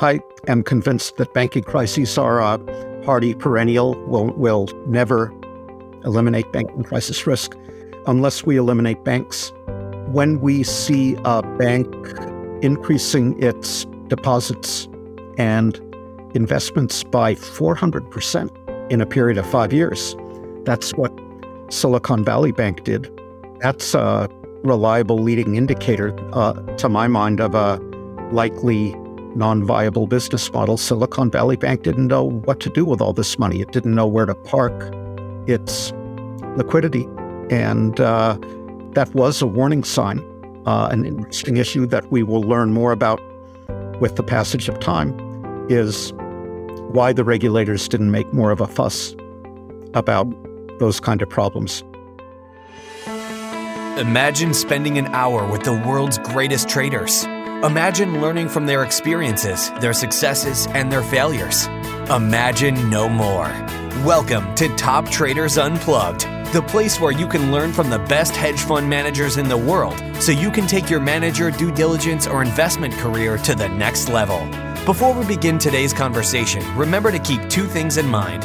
I am convinced that banking crises are a hardy perennial. We'll, will never eliminate banking crisis risk unless we eliminate banks. When we see a bank increasing its deposits and investments by 400% in a period of five years, that's what Silicon Valley Bank did. That's a reliable leading indicator, uh, to my mind, of a likely non viable business model. Silicon Valley Bank didn't know what to do with all this money, it didn't know where to park its liquidity. And uh, that was a warning sign, uh, an interesting issue that we will learn more about with the passage of time is why the regulators didn't make more of a fuss about those kind of problems. Imagine spending an hour with the world's greatest traders. Imagine learning from their experiences, their successes, and their failures. Imagine no more. Welcome to Top Traders Unplugged, the place where you can learn from the best hedge fund managers in the world so you can take your manager due diligence or investment career to the next level. Before we begin today's conversation, remember to keep two things in mind.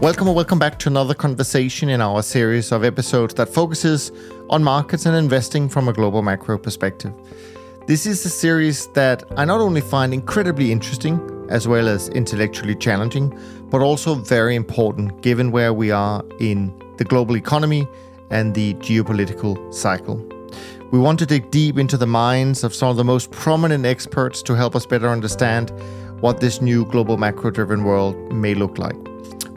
Welcome or welcome back to another conversation in our series of episodes that focuses on markets and investing from a global macro perspective. This is a series that I not only find incredibly interesting as well as intellectually challenging, but also very important given where we are in the global economy and the geopolitical cycle. We want to dig deep into the minds of some of the most prominent experts to help us better understand what this new global macro driven world may look like.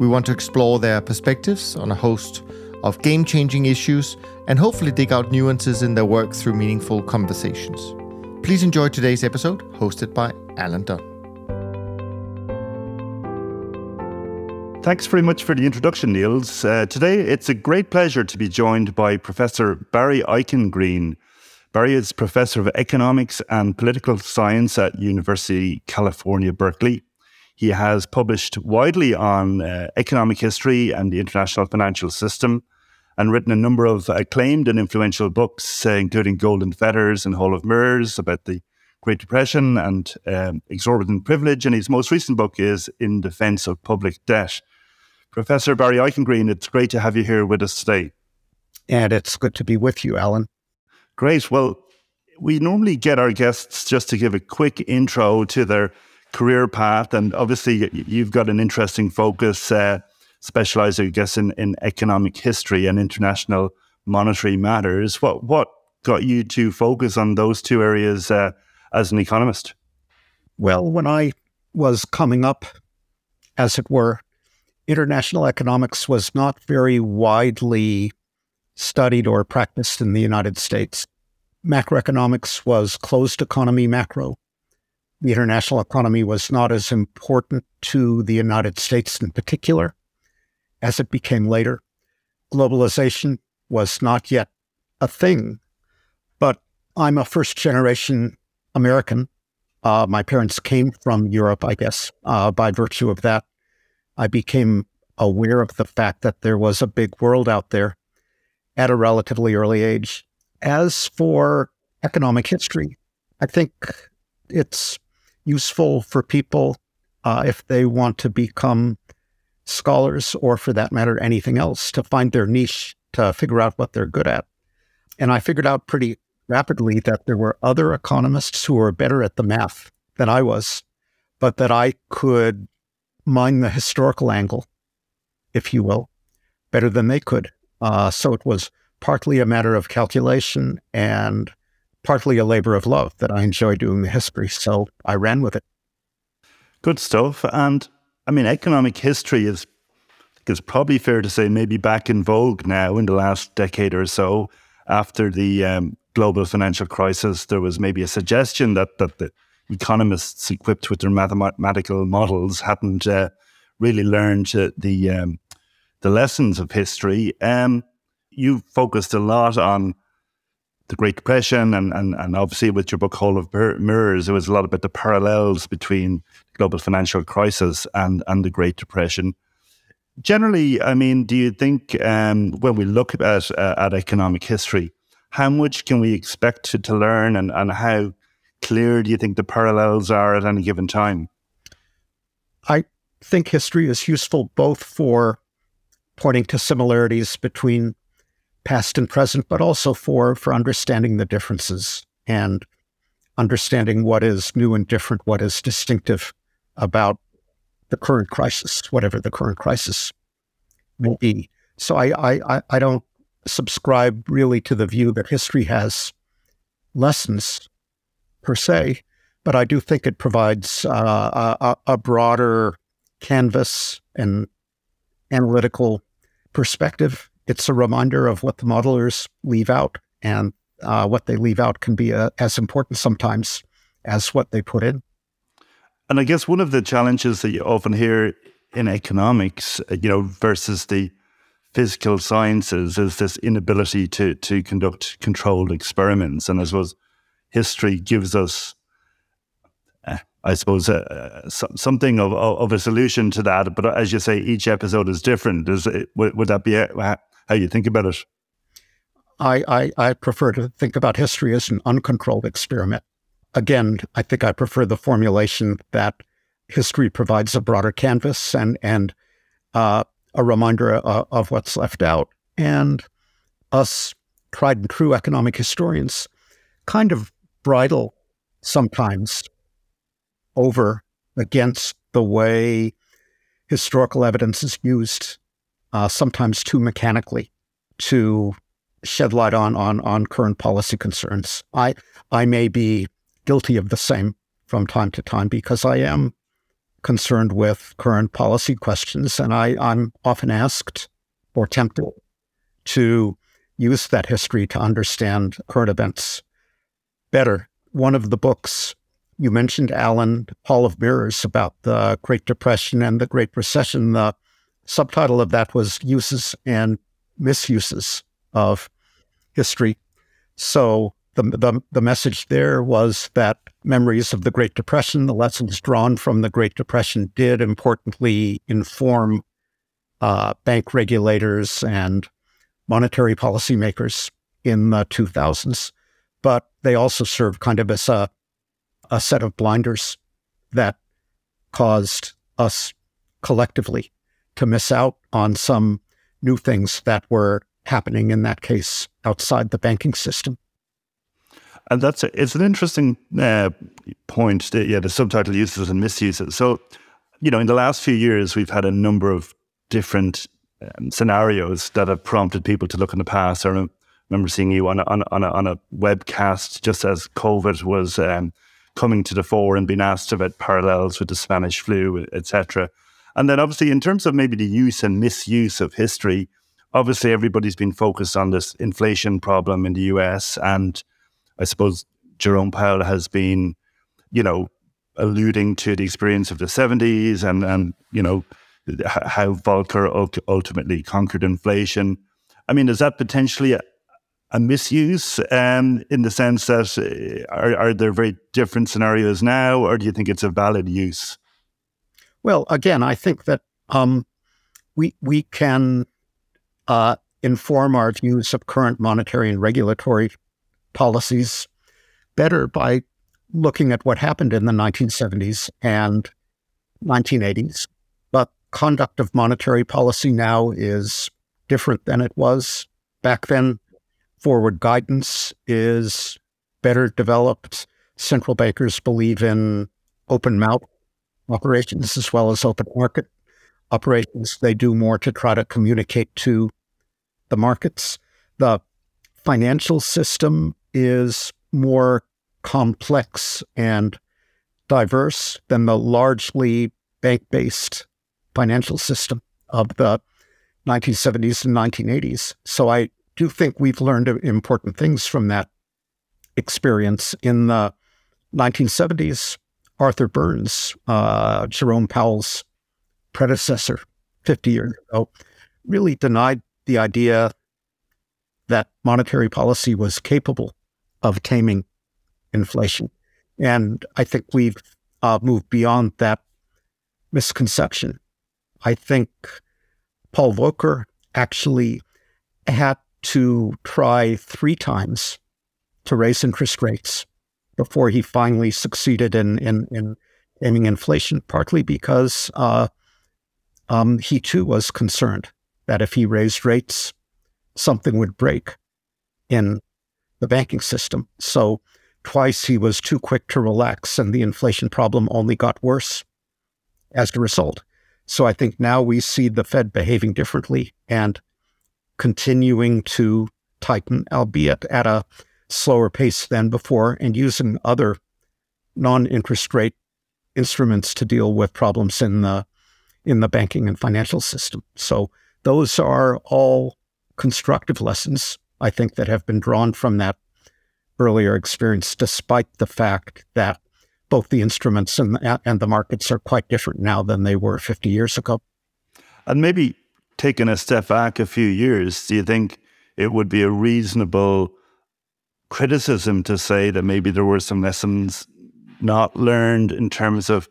We want to explore their perspectives on a host of game changing issues and hopefully dig out nuances in their work through meaningful conversations. Please enjoy today's episode, hosted by Alan Dunne. Thanks very much for the introduction, Niels. Uh, today, it's a great pleasure to be joined by Professor Barry Eichengreen. Barry is Professor of Economics and Political Science at University California, Berkeley. He has published widely on uh, economic history and the international financial system and written a number of acclaimed and influential books, uh, including Golden Fetters and Hall of Mirrors about the Great Depression and um, exorbitant privilege. And his most recent book is In Defense of Public Debt. Professor Barry Eichengreen, it's great to have you here with us today. And it's good to be with you, Alan. Great. Well, we normally get our guests just to give a quick intro to their career path, and obviously you've got an interesting focus, uh, specializing, I guess, in, in economic history and international monetary matters. What what got you to focus on those two areas uh, as an economist? Well, when I was coming up, as it were, international economics was not very widely studied or practiced in the United States. Macroeconomics was closed economy macro the international economy was not as important to the United States in particular as it became later. Globalization was not yet a thing, but I'm a first generation American. Uh, my parents came from Europe, I guess. Uh, by virtue of that, I became aware of the fact that there was a big world out there at a relatively early age. As for economic history, I think it's useful for people uh, if they want to become scholars or, for that matter, anything else to find their niche to figure out what they're good at. And I figured out pretty rapidly that there were other economists who were better at the math than I was, but that I could mine the historical angle, if you will, better than they could. Uh, so it was partly a matter of calculation and partly a labor of love that I enjoy doing the history. So I ran with it. Good stuff. And I mean, economic history is, is probably fair to say, maybe back in vogue now in the last decade or so. After the um, global financial crisis, there was maybe a suggestion that that the economists equipped with their mathematical models hadn't uh, really learned uh, the um, the lessons of history. Um, you focused a lot on the Great Depression, and, and, and obviously with your book Hall of Mirrors, there was a lot about the parallels between the global financial crisis and, and the Great Depression. Generally, I mean, do you think um, when we look at, uh, at economic history, how much can we expect to, to learn and, and how clear do you think the parallels are at any given time? I think history is useful both for pointing to similarities between past and present, but also for for understanding the differences and understanding what is new and different, what is distinctive about the current crisis, whatever the current crisis will be. So I I I don't subscribe really to the view that history has lessons per se, but I do think it provides uh, a, a broader canvas and analytical perspective it's a reminder of what the modelers leave out, and uh, what they leave out can be uh, as important sometimes as what they put in. And I guess one of the challenges that you often hear in economics, uh, you know, versus the physical sciences is this inability to to conduct controlled experiments. And I suppose history gives us, uh, I suppose, uh, something of, of a solution to that. But as you say, each episode is different. Is it, would, would that be how you think about it? I, I, I prefer to think about history as an uncontrolled experiment. Again, I think I prefer the formulation that history provides a broader canvas and and uh, a reminder uh, of what's left out. And us tried and true economic historians kind of bridle sometimes over against the way historical evidence is used uh, sometimes too mechanically to shed light on, on, on current policy concerns. I, I may be guilty of the same from time to time because I am concerned with current policy questions, and I, I'm often asked or tempted to use that history to understand current events better. One of the books you mentioned, Alan, Hall of Mirrors, about the Great Depression and the Great Recession, the subtitle of that was Uses and Misuses of History. So the, the, the message there was that memories of the Great Depression, the lessons drawn from the Great Depression, did importantly inform uh, bank regulators and monetary policymakers in the 2000s. But they also served kind of as a, a set of blinders that caused us collectively to miss out on some new things that were happening in that case outside the banking system. And that's a, it's an interesting uh, point. That, yeah, the subtitle uses and misuses. So, you know, in the last few years, we've had a number of different um, scenarios that have prompted people to look in the past. I remember seeing you on a, on a, on a, on a webcast just as COVID was um, coming to the fore and being asked about parallels with the Spanish flu, etc. And then obviously, in terms of maybe the use and misuse of history, obviously everybody's been focused on this inflation problem in the US. And I suppose Jerome Powell has been, you know, alluding to the experience of the 70s and, and you know, how Volcker ultimately conquered inflation. I mean, is that potentially a, a misuse um, in the sense that uh, are, are there very different scenarios now, or do you think it's a valid use? Well, again, I think that um, we we can uh, inform our views of current monetary and regulatory policies better by looking at what happened in the 1970s and 1980s. But conduct of monetary policy now is different than it was back then. Forward guidance is better developed. Central bankers believe in open mouth operations as well as open market operations. They do more to try to communicate to the markets. The financial system is more complex and diverse than the largely bank based financial system of the 1970s and 1980s. So I do think we've learned important things from that experience in the 1970s, Arthur Burns, uh, Jerome Powell's predecessor 50 years ago, really denied the idea that monetary policy was capable of taming inflation. And I think we've uh, moved beyond that misconception. I think Paul Volcker actually had to try three times to raise interest rates before he finally succeeded in in, in taming inflation. Partly because uh, um, he too was concerned that if he raised rates, something would break in the banking system. So twice he was too quick to relax, and the inflation problem only got worse as a result. So I think now we see the Fed behaving differently and continuing to tighten, albeit at a slower pace than before, and using other non interest rate instruments to deal with problems in the in the banking and financial system. So those are all constructive lessons, I think, that have been drawn from that earlier experience, despite the fact that both the instruments and, and the markets are quite different now than they were 50 years ago. And maybe taking a step back a few years, do you think it would be a reasonable criticism to say that maybe there were some lessons not learned in terms of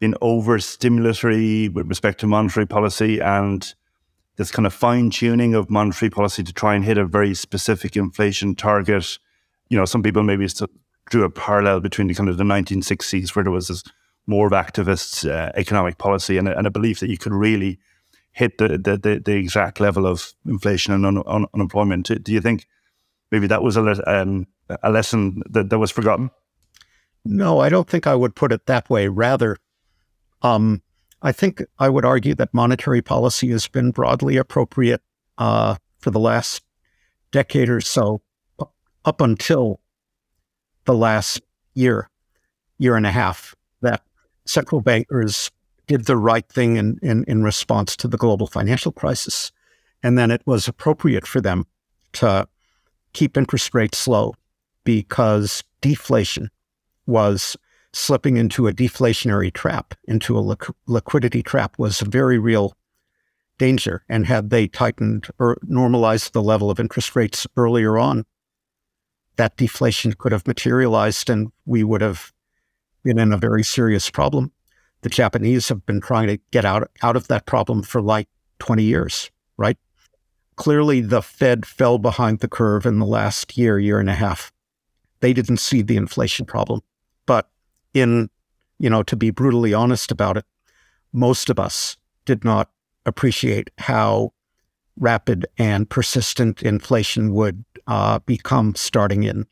being overstimulatory with respect to monetary policy and this kind of fine tuning of monetary policy to try and hit a very specific inflation target. You know, some people maybe drew a parallel between the kind of the 1960s where there was this more of activist uh, economic policy and, and, a belief that you could really hit the, the, the, the exact level of inflation and un, un, unemployment. Do you think maybe that was a, um, a lesson that, that was forgotten? No, I don't think I would put it that way. Rather, um, I think I would argue that monetary policy has been broadly appropriate uh, for the last decade or so, up until the last year, year and a half, that central bankers did the right thing in, in, in response to the global financial crisis. And then it was appropriate for them to keep interest rates low because deflation was slipping into a deflationary trap, into a liquidity trap, was a very real danger. And had they tightened or normalized the level of interest rates earlier on, that deflation could have materialized and we would have been in a very serious problem. The Japanese have been trying to get out, out of that problem for like 20 years, right? Clearly, the Fed fell behind the curve in the last year, year and a half. They didn't see the inflation problem. But in, you know, to be brutally honest about it, most of us did not appreciate how rapid and persistent inflation would uh, become starting in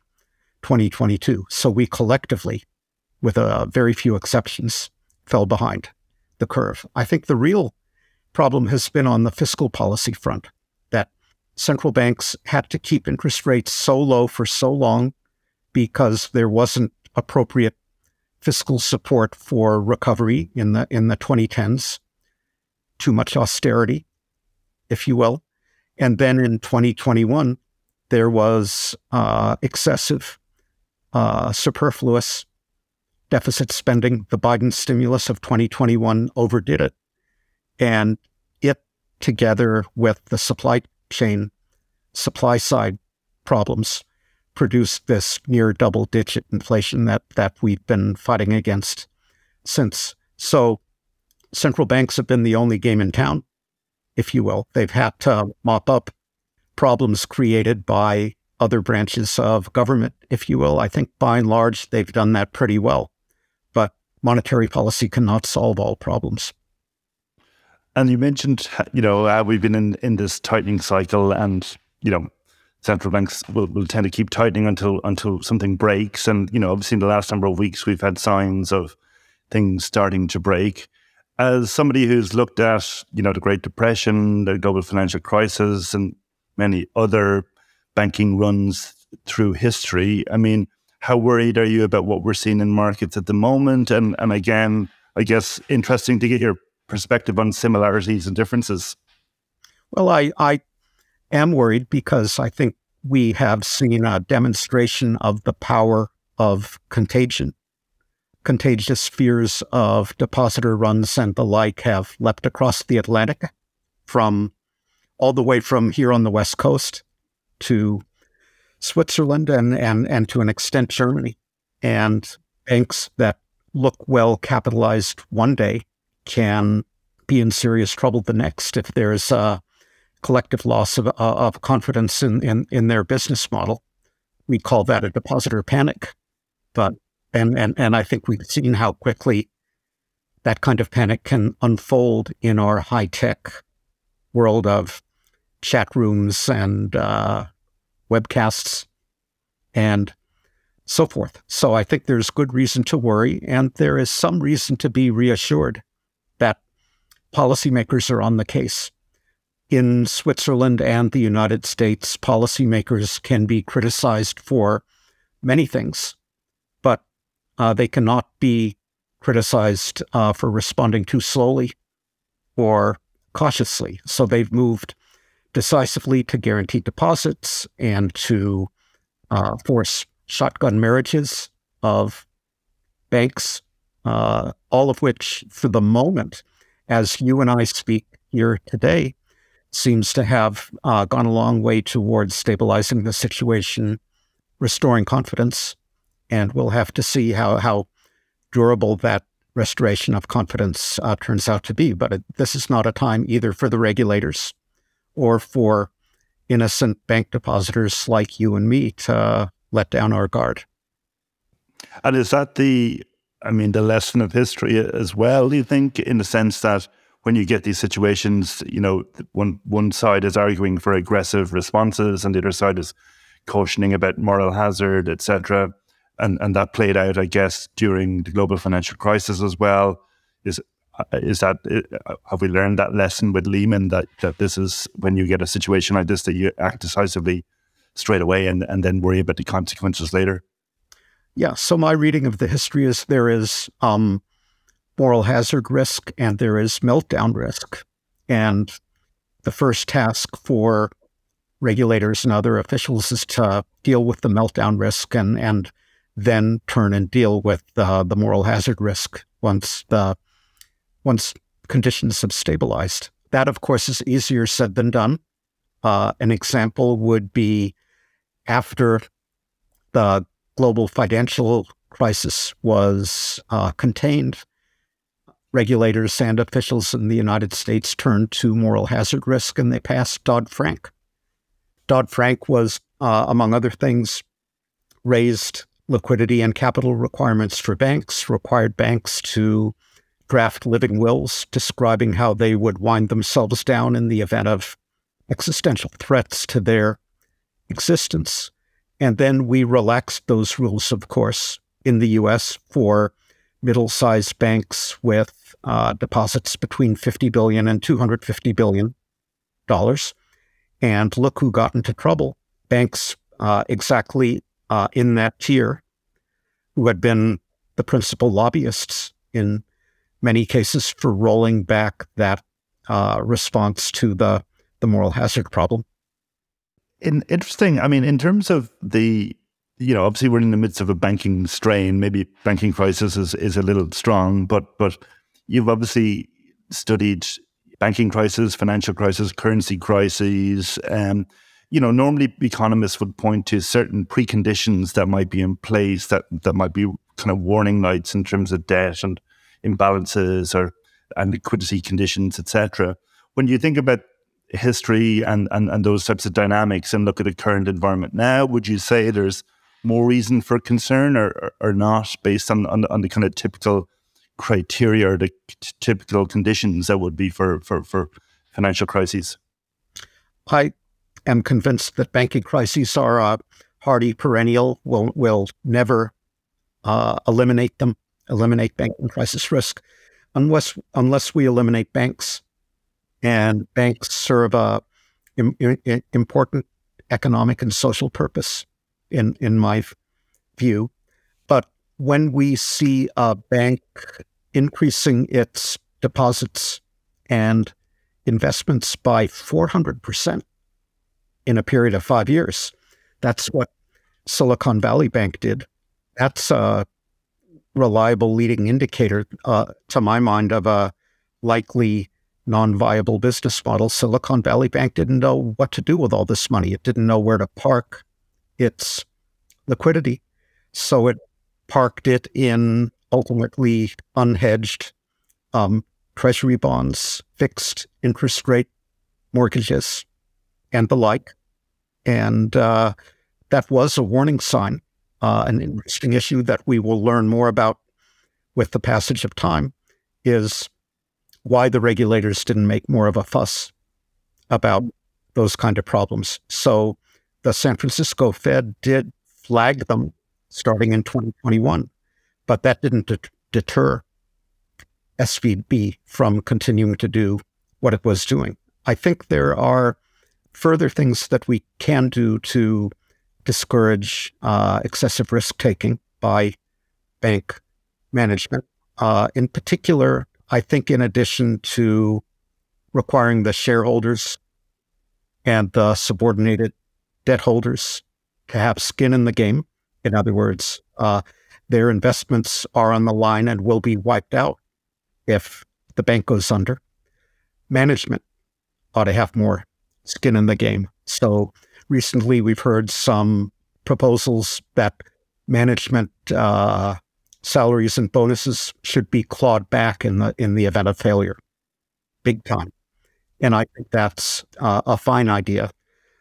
2022. So we collectively, with a very few exceptions, fell behind the curve. I think the real problem has been on the fiscal policy front central banks had to keep interest rates so low for so long because there wasn't appropriate fiscal support for recovery in the in the 2010s. Too much austerity, if you will. And then in 2021, there was uh, excessive, uh, superfluous deficit spending. The Biden stimulus of 2021 overdid it. And it, together with the supply chain, supply side problems, produced this near double digit inflation that, that we've been fighting against since. So central banks have been the only game in town if you will. They've had to mop up problems created by other branches of government, if you will. I think by and large, they've done that pretty well. But monetary policy cannot solve all problems. And you mentioned, you know, uh, we've been in, in this tightening cycle, and you know, central banks will, will tend to keep tightening until until something breaks. And you know, obviously, in the last number of weeks, we've had signs of things starting to break as somebody who's looked at, you know, the Great Depression, the global financial crisis, and many other banking runs through history, I mean, how worried are you about what we're seeing in markets at the moment? And and again, I guess interesting to get your perspective on similarities and differences. Well, I I am worried because I think we have seen a demonstration of the power of contagion. Contagious fears of depositor runs and the like have leapt across the Atlantic from all the way from here on the West Coast to Switzerland and, and, and to an extent Germany. And banks that look well capitalized one day can be in serious trouble the next if there's a collective loss of, uh, of confidence in, in, in their business model. We call that a depositor panic. But and, and and I think we've seen how quickly that kind of panic can unfold in our high tech world of chat rooms and uh, webcasts and so forth. So I think there's good reason to worry, and there is some reason to be reassured policymakers are on the case. In Switzerland and the United States, policymakers can be criticized for many things, but uh, they cannot be criticized uh, for responding too slowly or cautiously. So they've moved decisively to guarantee deposits and to uh, force shotgun marriages of banks, uh, all of which, for the moment, as you and I speak here today, seems to have uh, gone a long way towards stabilizing the situation, restoring confidence, and we'll have to see how how durable that restoration of confidence uh, turns out to be. But it, this is not a time either for the regulators or for innocent bank depositors like you and me to let down our guard. And is that the, I mean, the lesson of history as well, do you think, in the sense that when you get these situations, you know, one, one side is arguing for aggressive responses and the other side is cautioning about moral hazard, etc. And, and that played out, I guess, during the global financial crisis as well. Is is that have we learned that lesson with Lehman that that this is when you get a situation like this that you act decisively straight away and and then worry about the consequences later? Yeah. So my reading of the history is there is um, moral hazard risk and there is meltdown risk, and the first task for regulators and other officials is to deal with the meltdown risk and and then turn and deal with uh, the moral hazard risk once the once conditions have stabilized. That, of course, is easier said than done. Uh, an example would be after the global financial crisis was uh, contained, regulators and officials in the United States turned to moral hazard risk and they passed Dodd Frank. Dodd Frank was, uh, among other things, raised liquidity and capital requirements for banks, required banks to draft living wills describing how they would wind themselves down in the event of existential threats to their existence. And then we relaxed those rules, of course, in the US for middle sized banks with uh, deposits between 50 billion and 250 billion dollars. And look who got into trouble. Banks uh, exactly uh, in that tier who had been the principal lobbyists in many cases for rolling back that uh, response to the the moral hazard problem. In, interesting. I mean, in terms of the, you know, obviously we're in the midst of a banking strain. Maybe banking crisis is, is a little strong, but but you've obviously studied banking crisis, financial crisis, currency crises. Um, you know, normally economists would point to certain preconditions that might be in place that that might be kind of warning lights in terms of debt and imbalances or and liquidity conditions, etc. When you think about history and, and, and those types of dynamics and look at the current environment now, would you say there's more reason for concern or, or, not based on, on, on, the kind of typical criteria or the t- typical conditions that would be for, for, for financial crises? I am convinced that banking crises are a hardy perennial. We'll, we'll never uh, eliminate them eliminate banking crisis risk unless unless we eliminate banks. And banks serve a Im, Im, important economic and social purpose, in in my view. But when we see a bank increasing its deposits and investments by 400% in a period of five years, that's what Silicon Valley Bank did that's a reliable leading indicator, uh, to my mind, of a likely non viable business model. Silicon Valley Bank didn't know what to do with all this money. It didn't know where to park its liquidity. So it parked it in ultimately unhedged um, treasury bonds, fixed interest rate mortgages, and the like. And uh, that was a warning sign, uh, an interesting issue that we will learn more about with the passage of time is why the regulators didn't make more of a fuss about those kind of problems. So the San Francisco Fed did flag them starting in 2021, but that didn't de- deter SVB from continuing to do what it was doing. I think there are further things that we can do to discourage uh, excessive risk taking by bank management. Uh, in particular, I think in addition to requiring the shareholders and the subordinated debt holders to have skin in the game, in other words, uh, their investments are on the line and will be wiped out if the bank goes under. Management ought to have more skin in the game. So recently we've heard some proposals that management uh, salaries and bonuses should be clawed back in the in the event of failure, big time. And I think that's uh, a fine idea.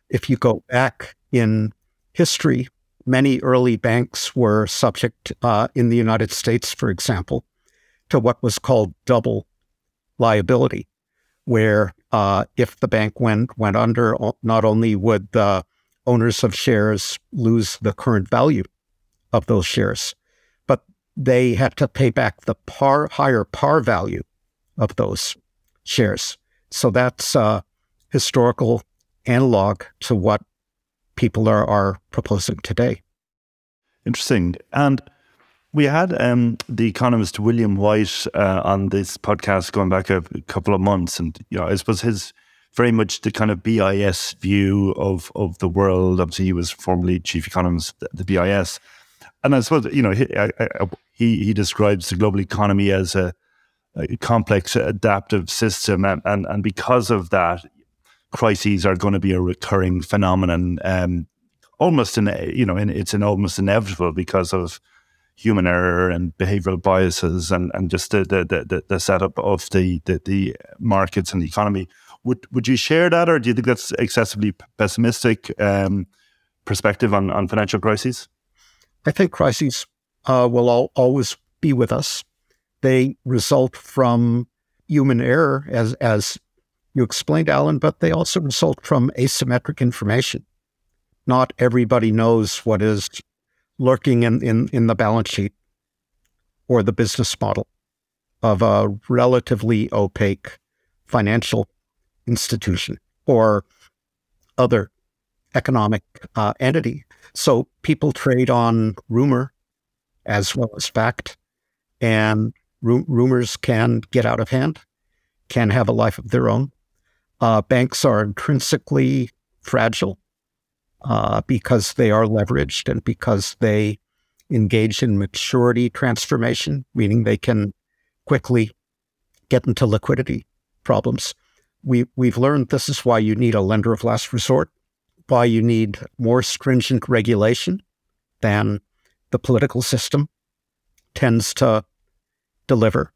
If you go back in history, many early banks were subject uh, in the United States, for example, to what was called double liability, where uh, if the bank went went under, not only would the owners of shares lose the current value of those shares, they had to pay back the par higher par value of those shares. So that's a historical analog to what people are, are proposing today. Interesting. And we had um, the economist William White uh, on this podcast going back a, a, couple of months, and you know, I suppose his very much the kind of BIS view of of the world. Obviously, he was formerly chief economist at the BIS, and I suppose you know he, I, I, he he describes the global economy as a, a complex adaptive system, and, and and because of that, crises are going to be a recurring phenomenon. Um, almost in you know, in, it's an almost inevitable because of human error and behavioral biases, and and just the the the, the setup of the, the the markets and the economy. Would would you share that, or do you think that's excessively pessimistic um, perspective on on financial crises? I think crises uh, will all, always be with us. They result from human error, as as you explained, Alan, but they also result from asymmetric information. Not everybody knows what is lurking in, in, in the balance sheet or the business model of a relatively opaque financial institution or other economic uh, entity so people trade on rumor as well as fact, and ru- rumors can get out of hand, can have a life of their own. Uh, banks are intrinsically fragile uh, because they are leveraged and because they engage in maturity transformation, meaning they can quickly get into liquidity problems. We, we've learned this is why you need a lender of last resort why you need more stringent regulation than the political system tends to deliver.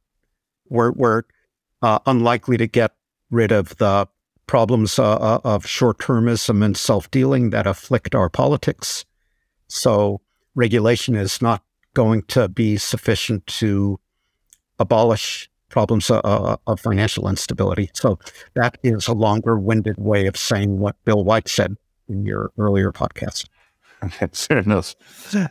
We're, we're uh, unlikely to get rid of the problems uh, uh of short termism and self dealing that afflict our politics. So, regulation is not going to be sufficient to abolish problems uh, uh of financial instability. So, that is a longer winded way of saying what Bill White said in your earlier podcast. Fair enough.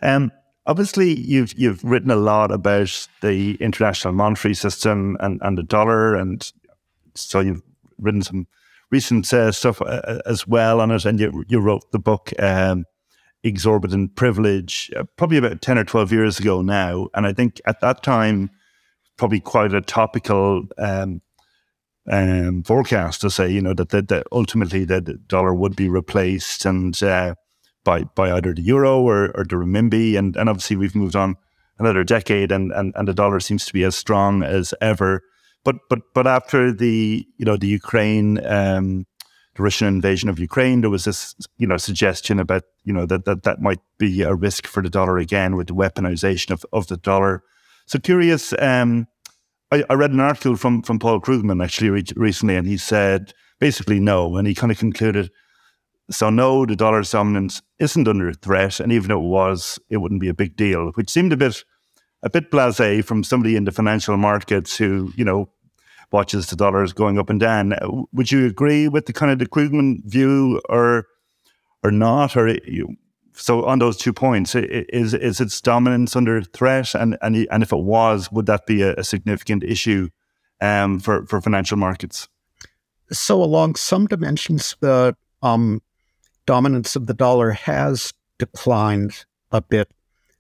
Um, obviously, you've you've written a lot about the international monetary system and, and the dollar, and so you've written some recent uh, stuff uh, as well on it, and you you wrote the book. Um, exorbitant privilege uh, probably about 10 or 12 years ago now and i think at that time probably quite a topical um, um, forecast to say, you know, that, that, that ultimately the dollar would be replaced and uh, by by either the euro or, or the renminbi, and and obviously we've moved on another decade, and, and and the dollar seems to be as strong as ever. But but but after the you know the Ukraine um, the Russian invasion of Ukraine, there was this you know suggestion about you know that that that might be a risk for the dollar again with the weaponization of, of the dollar. So curious. Um, I, I read an article from from Paul Krugman actually re- recently, and he said basically no, and he kind of concluded. So no, the dollar's dominance isn't under threat, and even if it was, it wouldn't be a big deal, which seemed a bit a bit blasé from somebody in the financial markets who, you know, watches the dollars going up and down. Would you agree with the kind of the Krugman view, or or not? Or you, so on those two points, is is its dominance under threat, and and and if it was, would that be a, a significant issue um, for for financial markets? So along some dimensions, the um, dominance of the dollar has declined a bit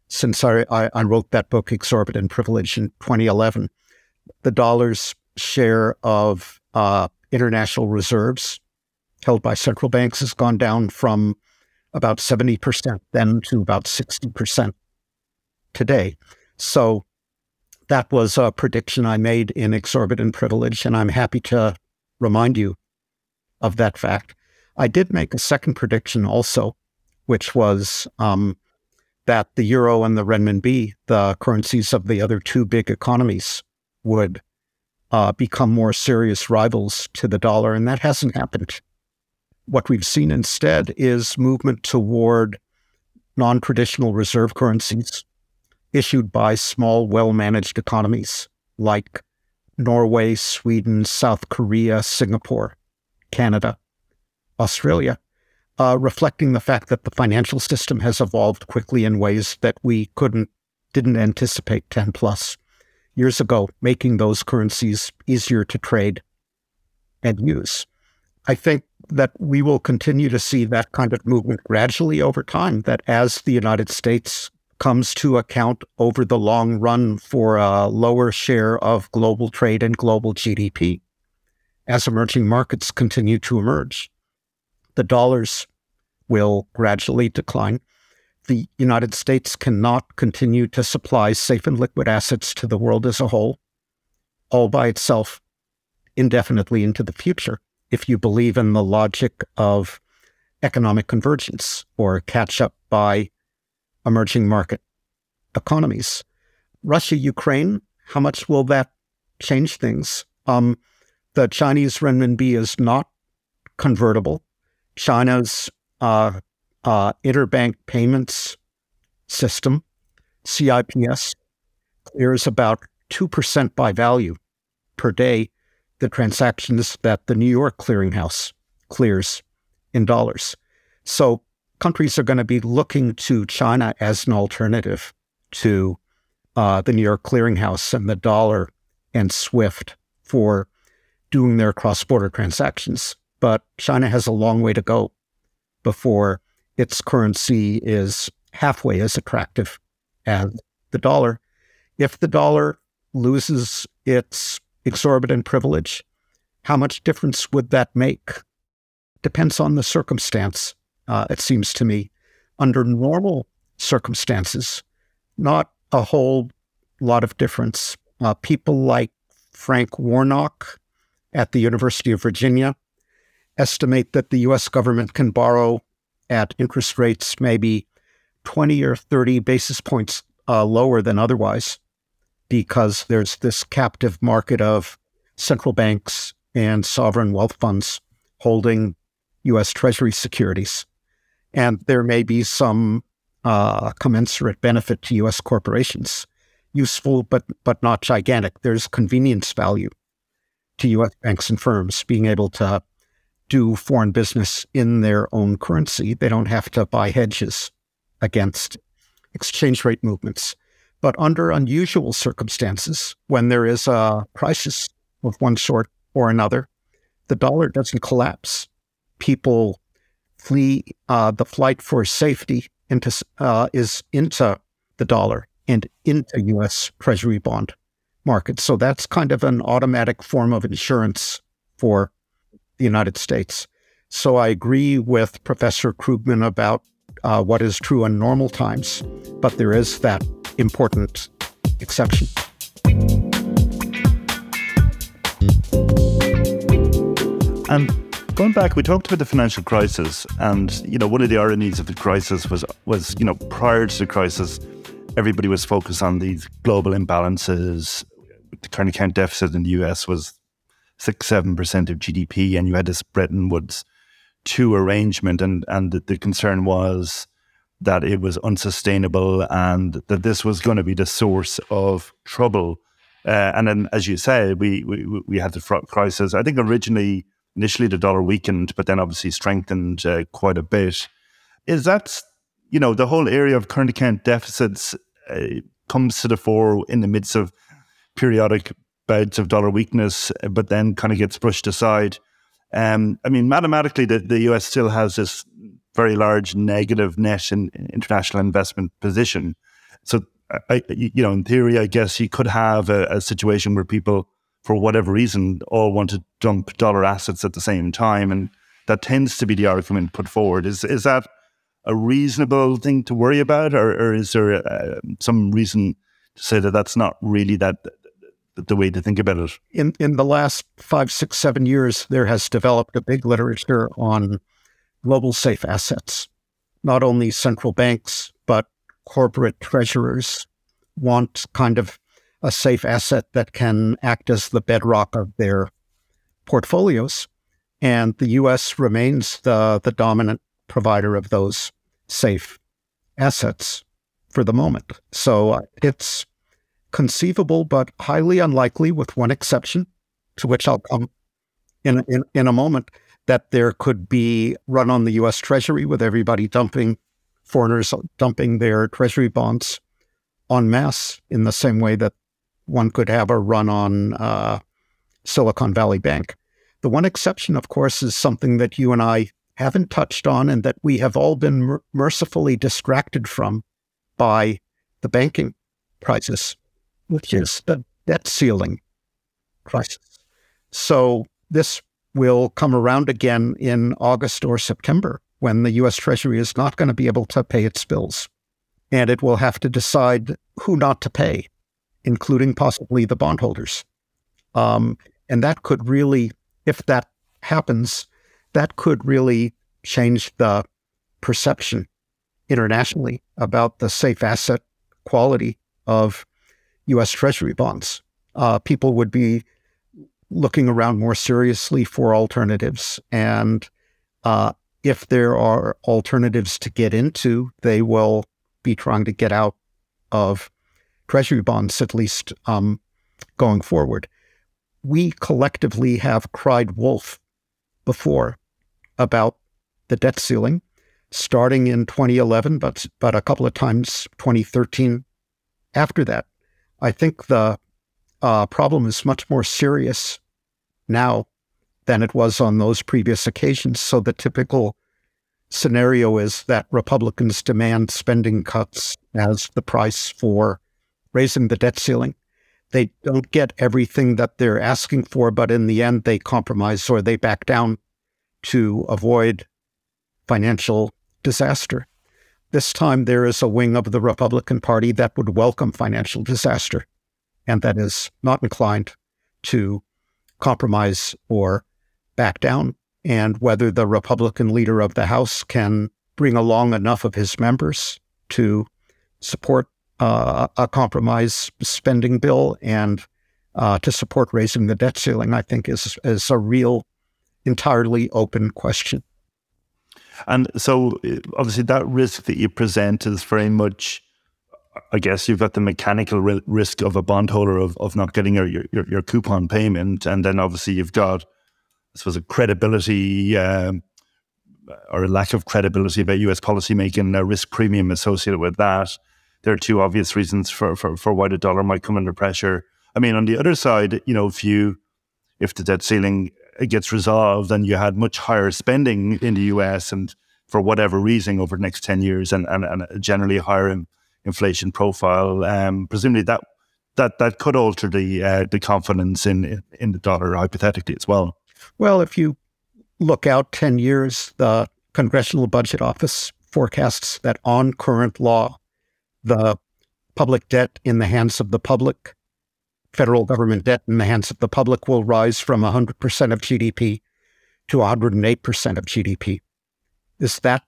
since I, I, I wrote that book, Exorbitant Privilege, in 2011. The dollar's share of uh, international reserves held by central banks has gone down from about 70% then to about 60% today. So that was a prediction I made in Exorbitant Privilege, and I'm happy to remind you of that fact. I did make a second prediction also, which was um, that the euro and the renminbi, the currencies of the other two big economies, would uh, become more serious rivals to the dollar, and that hasn't happened. What we've seen instead is movement toward non traditional reserve currencies issued by small, well managed economies like Norway, Sweden, South Korea, Singapore, Canada, Australia, uh, reflecting the fact that the financial system has evolved quickly in ways that we couldn't didn't anticipate 10 plus years ago, making those currencies easier to trade and use. I think that we will continue to see that kind of movement gradually over time, that as the United States comes to account over the long run for a lower share of global trade and global GDP, as emerging markets continue to emerge, the dollar's will gradually decline. The United States cannot continue to supply safe and liquid assets to the world as a whole, all by itself, indefinitely into the future, if you believe in the logic of economic convergence or catch up by emerging market economies. Russia, Ukraine, how much will that change things? Um, the Chinese renminbi is not convertible. China's uh, uh, interbank payments system, CIPS, clears about 2% by value per day the transactions that the New York clearinghouse clears in dollars. So countries are going to be looking to China as an alternative to uh, the New York clearinghouse and the dollar and SWIFT for doing their cross border transactions but China has a long way to go before its currency is halfway as attractive as the dollar. If the dollar loses its exorbitant privilege, how much difference would that make? Depends on the circumstance, uh, it seems to me. Under normal circumstances, not a whole lot of difference. Uh, people like Frank Warnock at the University of Virginia estimate that the US government can borrow at interest rates maybe 20 or 30 basis points uh, lower than otherwise because there's this captive market of central banks and sovereign wealth funds holding US Treasury securities. And there may be some uh, commensurate benefit to US corporations. Useful, but, but not gigantic. There's convenience value to US banks and firms being able to do foreign business in their own currency. They don't have to buy hedges against exchange rate movements. But under unusual circumstances, when there is a crisis of one sort or another, the dollar doesn't collapse. People flee uh, the flight for safety into uh, is into the dollar and into U.S. Treasury bond markets. So that's kind of an automatic form of insurance for the United States. So I agree with Professor Krugman about uh, what is true in normal times, but there is that important exception. And going back, we talked about the financial crisis, and you know, one of the ironies of the crisis was was you know prior to the crisis, everybody was focused on these global imbalances. The current account deficit in the U.S. was six seven percent of GDP, and you had this Bretton Woods two arrangement, and and the, the concern was that it was unsustainable and that this was going to be the source of trouble. Uh, and then, as you say, we, we we had the crisis. I think originally initially the dollar weakened, but then obviously strengthened uh, quite a bit. Is that, you know, the whole area of current account deficits uh, comes to the fore in the midst of periodic bouts of dollar weakness, but then kind of gets brushed aside. Um, I mean, mathematically, the, the US still has this very large negative net in, in international investment position. So, I, you know, in theory, I guess you could have a, a situation where people for whatever reason, all want to dump dollar assets at the same time. And that tends to be the argument put forward. Is, is that a reasonable thing to worry about? Or, or is there uh, some reason to say that that's not really that the way to think about it? In, in the last five, six, seven years, there has developed a big literature on global safe assets. Not only central banks, but corporate treasurers want kind of a safe asset that can act as the bedrock of their portfolios. And the US remains the, the dominant provider of those safe assets for the moment. So uh, it's conceivable, but highly unlikely, with one exception, to which I'll come in, in, in a moment, that there could be run on the US Treasury with everybody dumping, foreigners dumping their Treasury bonds en masse in the same way that one could have a run on uh, Silicon Valley Bank. The one exception, of course, is something that you and I haven't touched on and that we have all been mer- mercifully distracted from by the banking crisis, which is the debt ceiling crisis. So this will come around again in August or September when the US Treasury is not going to be able to pay its bills. And it will have to decide who not to pay including possibly the bondholders. Um, and that could really, if that happens, that could really change the perception internationally about the safe asset quality of U.S. Treasury bonds. Uh, people would be looking around more seriously for alternatives. And uh, if there are alternatives to get into, they will be trying to get out of treasury bonds, at least um, going forward. We collectively have cried wolf before about the debt ceiling, starting in 2011, but but a couple of times 2013. After that, I think the uh, problem is much more serious now than it was on those previous occasions. So the typical scenario is that Republicans demand spending cuts as the price for raising the debt ceiling. They don't get everything that they're asking for, but in the end, they compromise or they back down to avoid financial disaster. This time, there is a wing of the Republican Party that would welcome financial disaster and that is not inclined to compromise or back down. And whether the Republican leader of the House can bring along enough of his members to support uh, a compromise spending bill and uh, to support raising the debt ceiling, I think is is a real, entirely open question. And so, obviously, that risk that you present is very much, I guess, you've got the mechanical risk of a bondholder of, of not getting your, your, your coupon payment, and then obviously you've got, I suppose, a credibility. Um, or a lack of credibility about US policymaking, a risk premium associated with that there are two obvious reasons for, for, for why the dollar might come under pressure. I mean, on the other side, you know, if you if the debt ceiling gets resolved and you had much higher spending in the US and for whatever reason over the next 10 years and, and, and generally higher inflation profile, um, presumably that that that could alter the uh, the confidence in in the dollar hypothetically as well. Well, if you look out 10 years, the Congressional Budget Office forecasts that on current law, the public debt in the hands of the public, federal government debt in the hands of the public will rise from 100% of GDP to 108% of GDP. Is that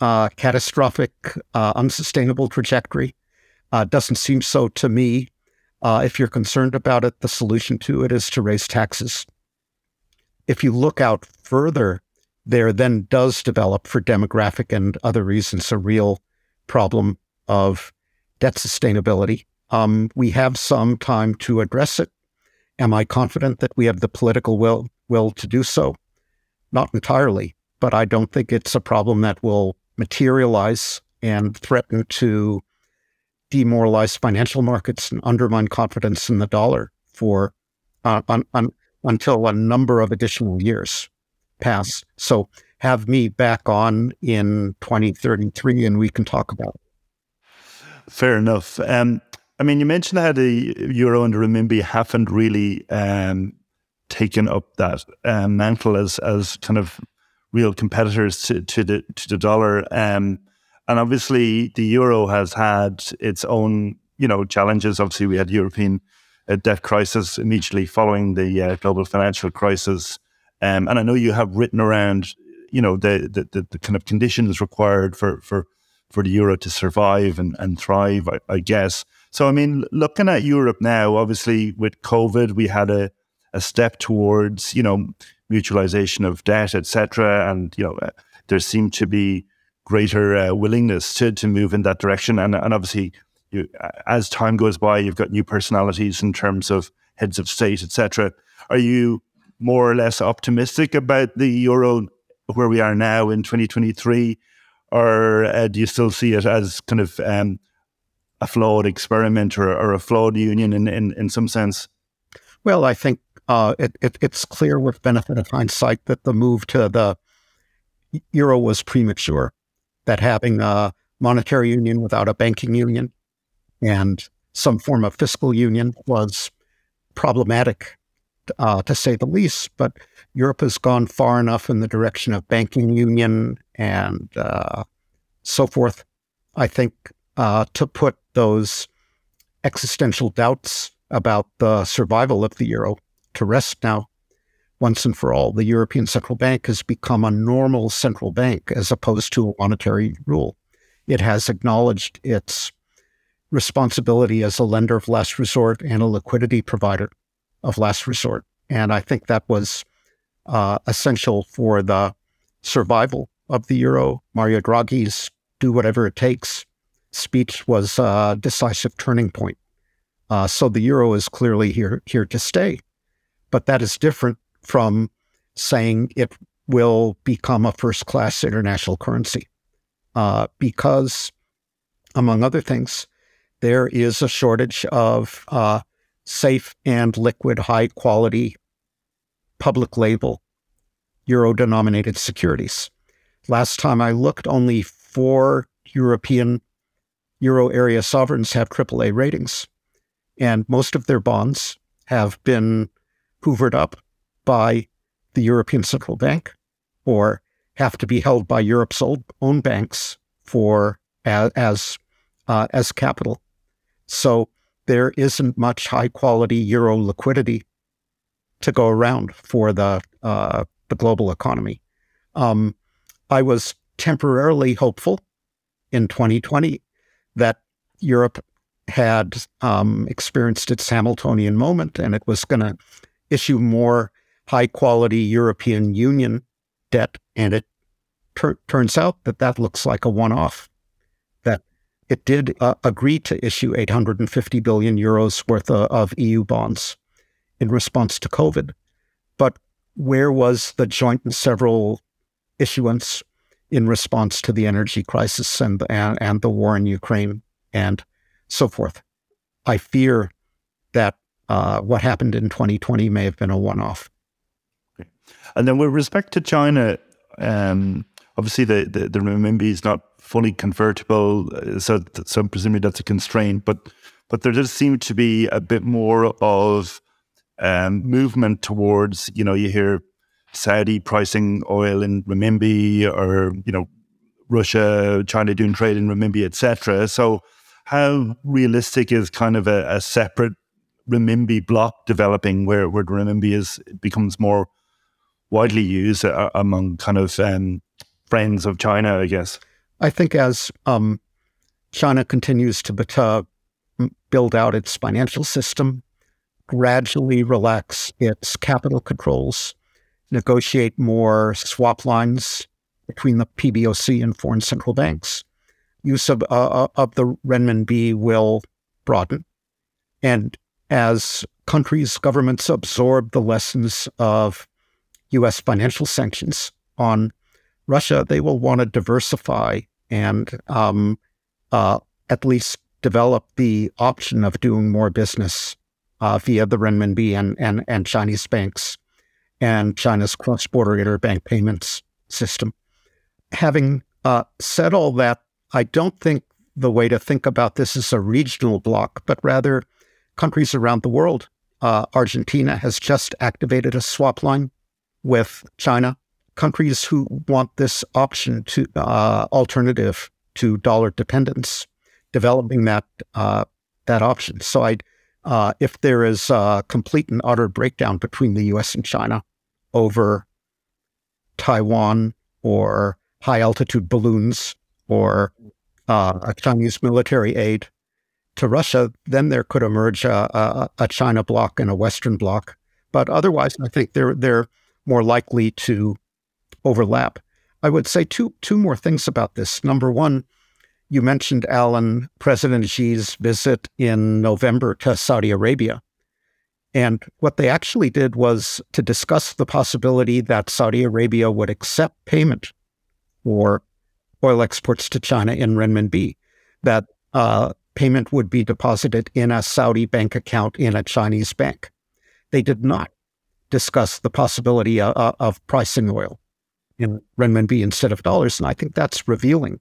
uh, catastrophic, uh, unsustainable trajectory? Uh, doesn't seem so to me. Uh, if you're concerned about it, the solution to it is to raise taxes. If you look out further, there then does develop, for demographic and other reasons, a real problem of debt sustainability. Um, we have some time to address it. Am I confident that we have the political will will to do so? Not entirely, but I don't think it's a problem that will materialize and threaten to demoralize financial markets and undermine confidence in the dollar for uh, un, un, until a number of additional years pass. So have me back on in 2033 and we can talk about it. Fair enough. Um, I mean, you mentioned how the euro and the renminbi haven't really um, taken up that um, mantle as as kind of real competitors to, to the to the dollar. Um, and obviously, the euro has had its own you know challenges. Obviously, we had European uh, debt crisis immediately following the uh, global financial crisis. Um, and I know you have written around, you know, the, the, the, the, kind of conditions required for, for, for the euro to survive and, and thrive, I, I, guess. So, I mean, looking at Europe now, obviously with COVID, we had a, a step towards, you know, mutualization of debt, etc. And, you know, uh, there seemed to be greater uh, willingness to, to move in that direction. And, and obviously, you, as time goes by, you've got new personalities in terms of heads of state, etc. Are you more or less optimistic about the euro where we are now in 2023, or uh, do you still see it as kind of um, a flawed experiment or, or, a flawed union in, in, in some sense? Well, I think uh, it, it, it's clear with benefit of hindsight that the move to the euro was premature, that having a monetary union without a banking union and some form of fiscal union was problematic uh, to say the least. But Europe has gone far enough in the direction of banking union and uh, so forth, I think, uh, to put those existential doubts about the survival of the euro to rest now. Once and for all, the European Central Bank has become a normal central bank as opposed to a monetary rule. It has acknowledged its responsibility as a lender of last resort and a liquidity provider of last resort. And I think that was uh, essential for the survival of the euro. Mario Draghi's do whatever it takes speech was a decisive turning point. Uh, so the euro is clearly here here to stay, but that is different from saying it will become a first class international currency, uh, because among other things, there is a shortage of uh, safe and liquid, high quality, public label, euro denominated securities. Last time I looked, only four European euro area sovereigns have AAA ratings, and most of their bonds have been hoovered up by the European Central Bank or have to be held by Europe's own banks for as as, uh, as capital. So there isn't much high quality euro liquidity to go around for the uh, the global economy. Um, I was temporarily hopeful in 2020 that Europe had um, experienced its Hamiltonian moment and it was going to issue more high quality European Union debt, and it tur- turns out that that looks like a one off that it did uh, agree to issue 850 billion euros worth of, of EU bonds in response to COVID. But where was the joint and several issuance in response to the energy crisis and, and, and the war in Ukraine and so forth? I fear that uh, what happened in 2020 may have been a one off. And then with respect to China, um, obviously the, the, the renminbi is not fully convertible. Uh, so, so presumably that's a constraint. But but there does seem to be a bit more of um, movement towards you know you hear Saudi pricing oil in renminbi or you know Russia, China doing trade in renminbi, etc. So, how realistic is kind of a, a separate renminbi block developing where, where renminbi is becomes more widely used uh, among kind of um, friends of China, I guess? I think as um, China continues to uh, build out its financial system, gradually relax its capital controls, negotiate more swap lines between the PBOC and foreign central banks, use of, uh, uh, of the renminbi will broaden. And as countries, governments absorb the lessons of U.S. financial sanctions on Russia, they will want to diversify and um, uh, at least develop the option of doing more business uh, via the renminbi and, and, and Chinese banks and China's cross-border interbank payments system. Having uh, said all that, I don't think the way to think about this is a regional bloc, but rather countries around the world. Uh, Argentina has just activated a swap line with China. Countries who want this option to uh, alternative to dollar dependence, developing that uh, that option. So, I, uh, if there is a complete and utter breakdown between the U.S. and China over Taiwan or high altitude balloons or uh, Chinese military aid, to Russia, then there could emerge a, a, a, China bloc and a Western bloc. But otherwise, I think they're they're more likely to overlap. I would say two two more things about this. Number one, you mentioned Alan President Xi's visit in November to Saudi Arabia. And what they actually did was to discuss the possibility that Saudi Arabia would accept payment for oil exports to China in renminbi, that uh, payment would be deposited in a Saudi bank account in a Chinese bank. They did not discuss the possibility of, uh, uh, of pricing oil in renminbi instead of dollars. And I think that's revealing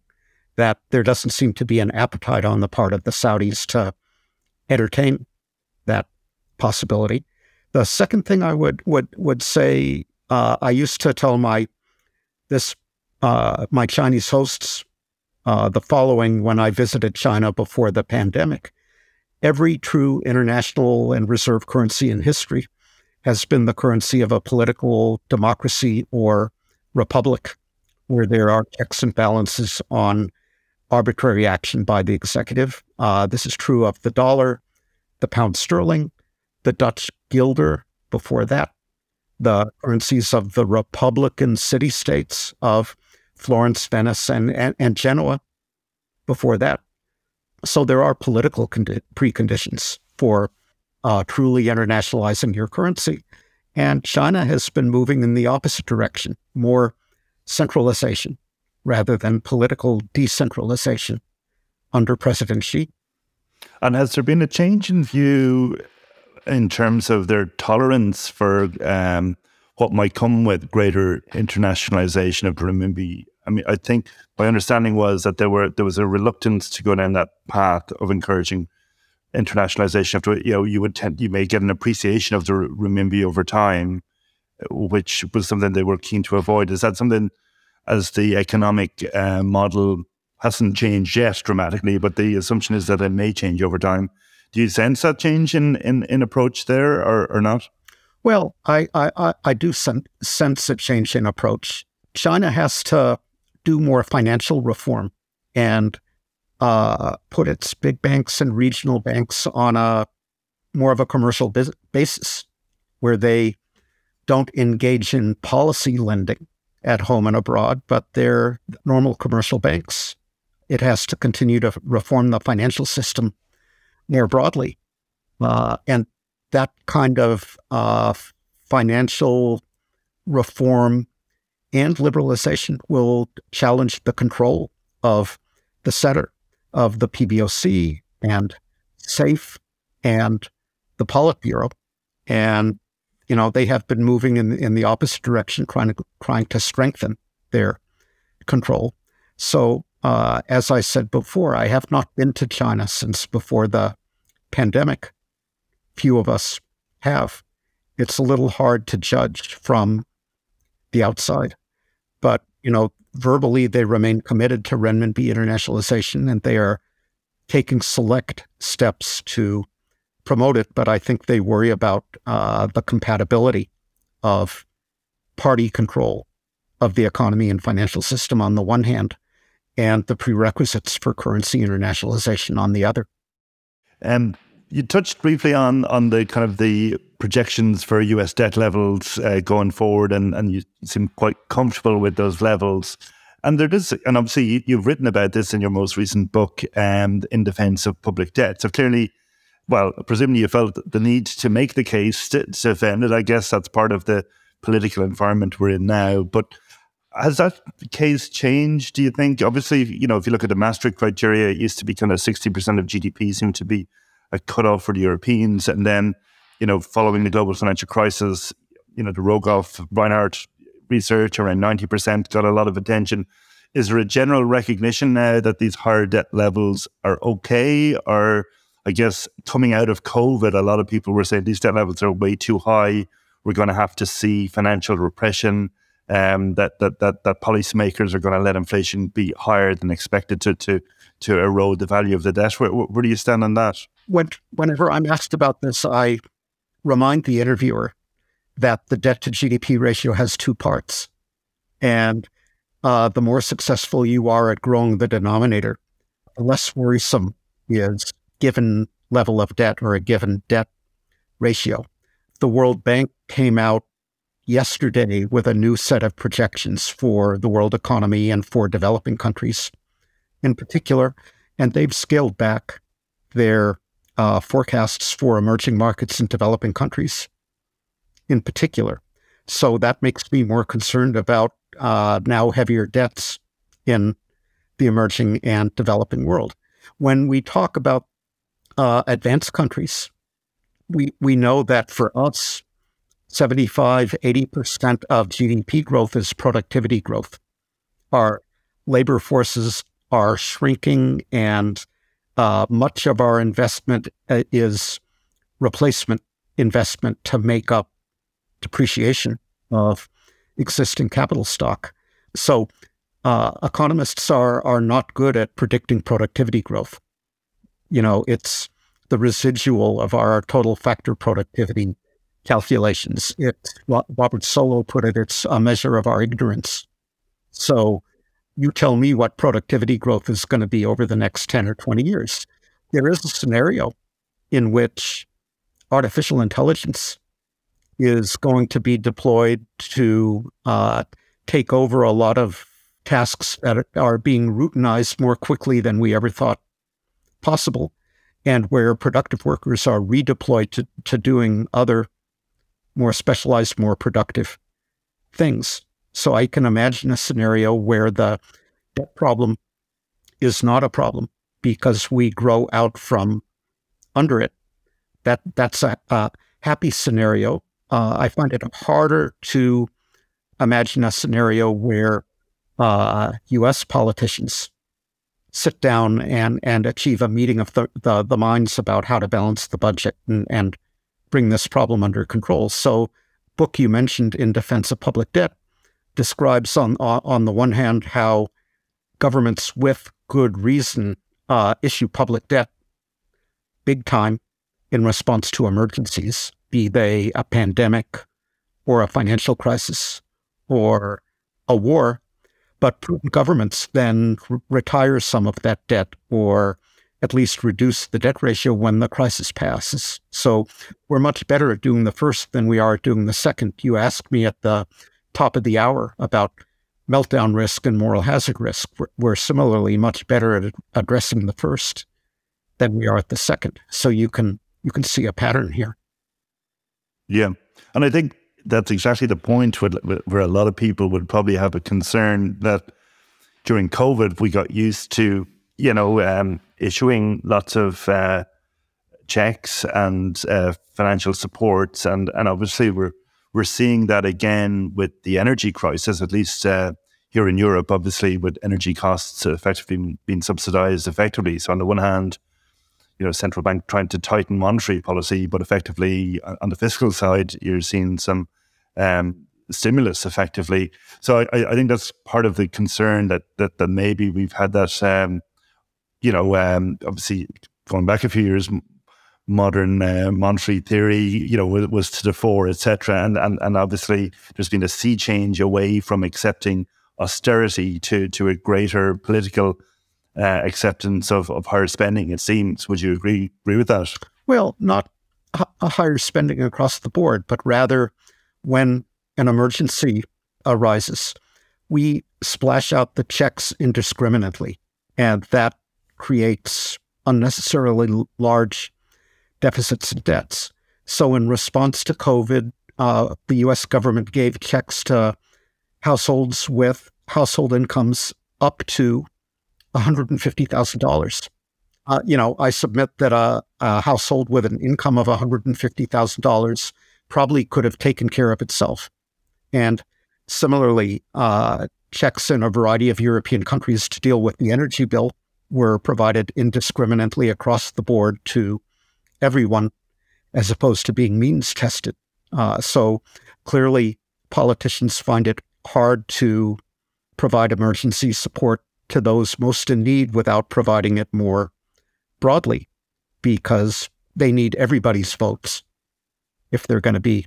that there doesn't seem to be an appetite on the part of the Saudis to entertain that possibility. The second thing I would would would say, uh, I used to tell my this uh, my Chinese hosts uh, the following when I visited China before the pandemic. Every true international and reserve currency in history has been the currency of a political democracy or republic, where there are checks and balances on arbitrary action by the executive. Uh, this is true of the dollar, the pound sterling, the Dutch guilder before that, the currencies of the republican city states of Florence, Venice, and, and, and Genoa before that. So there are political condi- preconditions for uh, truly internationalizing your currency. And China has been moving in the opposite direction, more centralization rather than political decentralization under President Xi. And has there been a change in view in terms of their tolerance for um, what might come with greater internationalization of the renminbi I mean, I think my understanding was that there were there was a reluctance to go down that path of encouraging internationalization. After you know, you would tend you may get an appreciation of the renminbi over time, which was something they were keen to avoid. Is that something as the economic uh, model hasn't changed yet dramatically, but the assumption is that it may change over time. Do you sense that change in in, in approach there, or, or not? Well, I I, I do sense a change in approach. China has to do more financial reform and uh, put its big banks and regional banks on a more of a commercial basis where they don't engage in policy lending at home and abroad, but they're normal commercial banks. It has to continue to reform the financial system more broadly. Uh, and that kind of uh, financial reform and liberalization will challenge the control of the center of the PBOC and SAFE and the Politburo. And, you know, they have been moving in, in the opposite direction, trying to, trying to strengthen their control. So, uh, as I said before, I have not been to China since before the pandemic. Few of us have. It's a little hard to judge from the outside. But, you know, verbally they remain committed to renminbi internationalization and they are taking select steps to promote it. But I think they worry about uh, the compatibility of party control of the economy and financial system on the one hand, and the prerequisites for currency internationalization on the other. Um, you touched briefly on on the kind of the projections for U.S. debt levels uh, going forward, and and you seem quite comfortable with those levels. And there is, and obviously you've written about this in your most recent book, um, in defence of public debt. So clearly, well, presumably you felt the need to make the case to, to defend it. I guess that's part of the political environment we're in now. But has that case changed? Do you think? Obviously, you know, if you look at the Maastricht criteria, it used to be kind of sixty percent of GDP seemed to be a cutoff for the Europeans, and then, you know, following the global financial crisis, you know, the Rogoff Reinhart research around 90% got a lot of attention. Is there a general recognition now that these higher debt levels are okay? Or I guess coming out of COVID, a lot of people were saying these debt levels are way too high. We're going to have to see financial repression. Um, that that that that policymakers are going to let inflation be higher than expected to to to erode the value of the debt. Where, where do you stand on that? When, whenever I'm asked about this, I remind the interviewer that the debt to GDP ratio has two parts. And uh, the more successful you are at growing the denominator, the less worrisome is given level of debt or a given debt ratio. The World Bank came out yesterday with a new set of projections for the world economy and for developing countries in particular, and they've scaled back their uh, forecasts for emerging markets and developing countries in particular. So that makes me more concerned about uh, now heavier debts in the emerging and developing world. When we talk about uh, advanced countries, we, we know that for us, 75, 80% of GDP growth is productivity growth. Our labor forces are shrinking, and uh, much of our investment uh, is replacement investment to make up depreciation of existing capital stock. So uh, economists are are not good at predicting productivity growth. You know, it's the residual of our total factor productivity calculations. It Robert Solow put it, it's a measure of our ignorance. So you tell me what productivity growth is going to be over the next 10 or 20 years. There is a scenario in which artificial intelligence is going to be deployed to uh, take over a lot of tasks that are being routinized more quickly than we ever thought possible, and where productive workers are redeployed to, to doing other more specialized, more productive things. So I can imagine a scenario where the debt problem is not a problem because we grow out from under it. That that's a, a happy scenario uh, I find it harder to imagine a scenario where uh, U.S. politicians sit down and and achieve a meeting of the, the, the minds about how to balance the budget and, and bring this problem under control. So, book you mentioned in defense of public debt describes on on the one hand how governments with good reason uh, issue public debt big time in response to emergencies be they a pandemic or a financial crisis or a war, but prudent governments then retire some of that debt or at least reduce the debt ratio when the crisis passes. So we're much better at doing the first than we are at doing the second. You asked me at the top of the hour about meltdown risk and moral hazard risk. We're, we're similarly much better at addressing the first than we are at the second. So you can you can see a pattern here. Yeah. And I think that's exactly the point where, a lot of people would probably have a concern that during COVID, we got used to, you know, um, issuing lots of uh, checks and uh, financial supports. And, and obviously, we're, we're seeing that again with the energy crisis, at least uh, here in Europe, obviously, with energy costs effectively being subsidized effectively. So, on the one hand, you know, central bank trying to tighten monetary policy, but effectively uh, on the fiscal side, you're seeing some um, stimulus effectively. So I, I think that's part of the concern that that, that maybe we've had that, um, you know, um, obviously going back a few years, modern uh, monetary theory, you know, was, was to the fore, etc. And, and and obviously there's been a sea change away from accepting austerity to to a greater political uh, acceptance of, of higher spending. It seems. Would you agree agree with that? Well, not a higher spending across the board, but rather when an emergency arises, we splash out the checks indiscriminately, and that creates unnecessarily large deficits and debts. So, in response to COVID, uh, the U.S. government gave checks to households with household incomes up to $150,000. Uh, you know, I submit that a, a, household with an income of $150,000 probably could have taken care of itself. And similarly, uh, checks in a variety of European countries to deal with the energy bill were provided indiscriminately across the board to everyone, as opposed to being means tested. Uh, so clearly, politicians find it hard to provide emergency support to those most in need without providing it more broadly because they need everybody's votes if they're going to be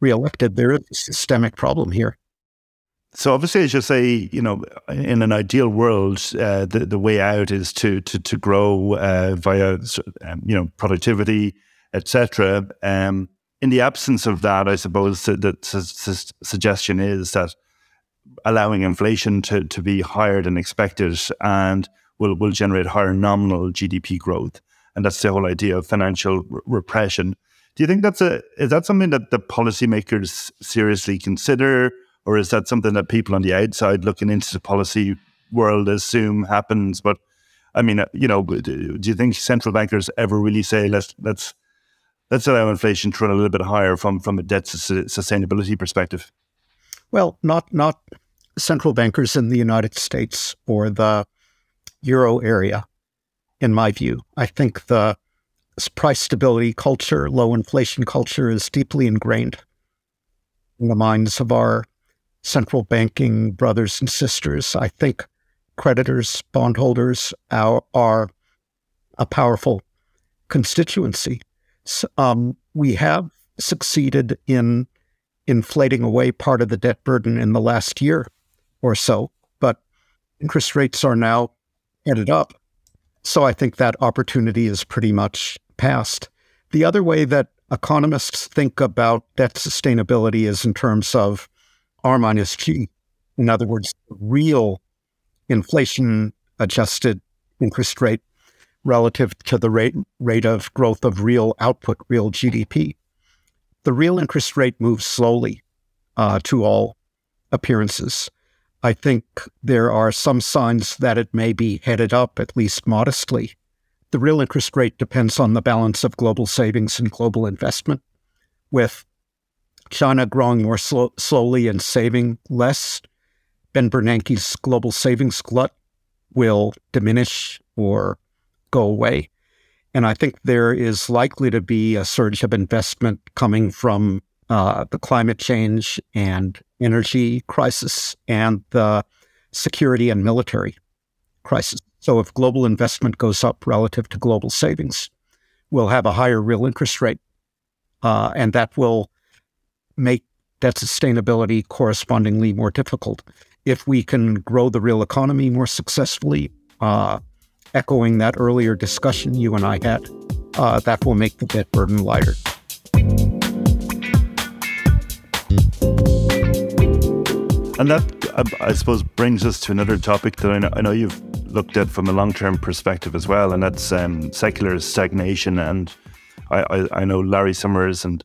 reelected. There is a systemic problem here. So obviously, as you say, you know, in an ideal world, uh, the the way out is to to to grow uh, via um, you know productivity, etc. Um, in the absence of that, I suppose the, su- suggestion is that allowing inflation to, to be higher than expected and will, will generate higher nominal GDP growth. And that's the whole idea of financial repression. Do you think that's a is that something that the policymakers seriously consider, or is that something that people on the outside looking into the policy world assume happens? But I mean, uh, you know, do you think central bankers ever really say let's let's let's allow inflation to run a little bit higher from from a debt sustainability perspective? Well, not not central bankers in the United States or the euro area, in my view. I think the price stability culture, low inflation culture is deeply ingrained in the minds of our central banking brothers and sisters. I think creditors, bondholders are, are a powerful constituency. So, um, we have succeeded in inflating away part of the debt burden in the last year or so, but interest rates are now headed up. So I think that opportunity is pretty much past. The other way that economists think about debt sustainability is in terms of R minus G. In other words, real inflation adjusted interest rate relative to the rate, rate of growth of real output, real GDP the real interest rate moves slowly uh, to all appearances. I think there are some signs that it may be headed up, at least modestly. The real interest rate depends on the balance of global savings and global investment, with China growing more slow, slowly and saving less. Ben Bernanke's global savings glut will diminish or go away. And I think there is likely to be a surge of investment coming from uh, the climate change and energy crisis and the security and military crisis. So, if global investment goes up relative to global savings, we'll have a higher real interest rate. Uh, and that will make that sustainability correspondingly more difficult. If we can grow the real economy more successfully, uh, echoing that earlier discussion you and I had, uh, that will make the debt burden lighter. And that, I suppose, brings us to another topic that I know, I know you've looked at from a long term perspective as well, and that's um, secular stagnation. And I, I, I, know Larry Summers and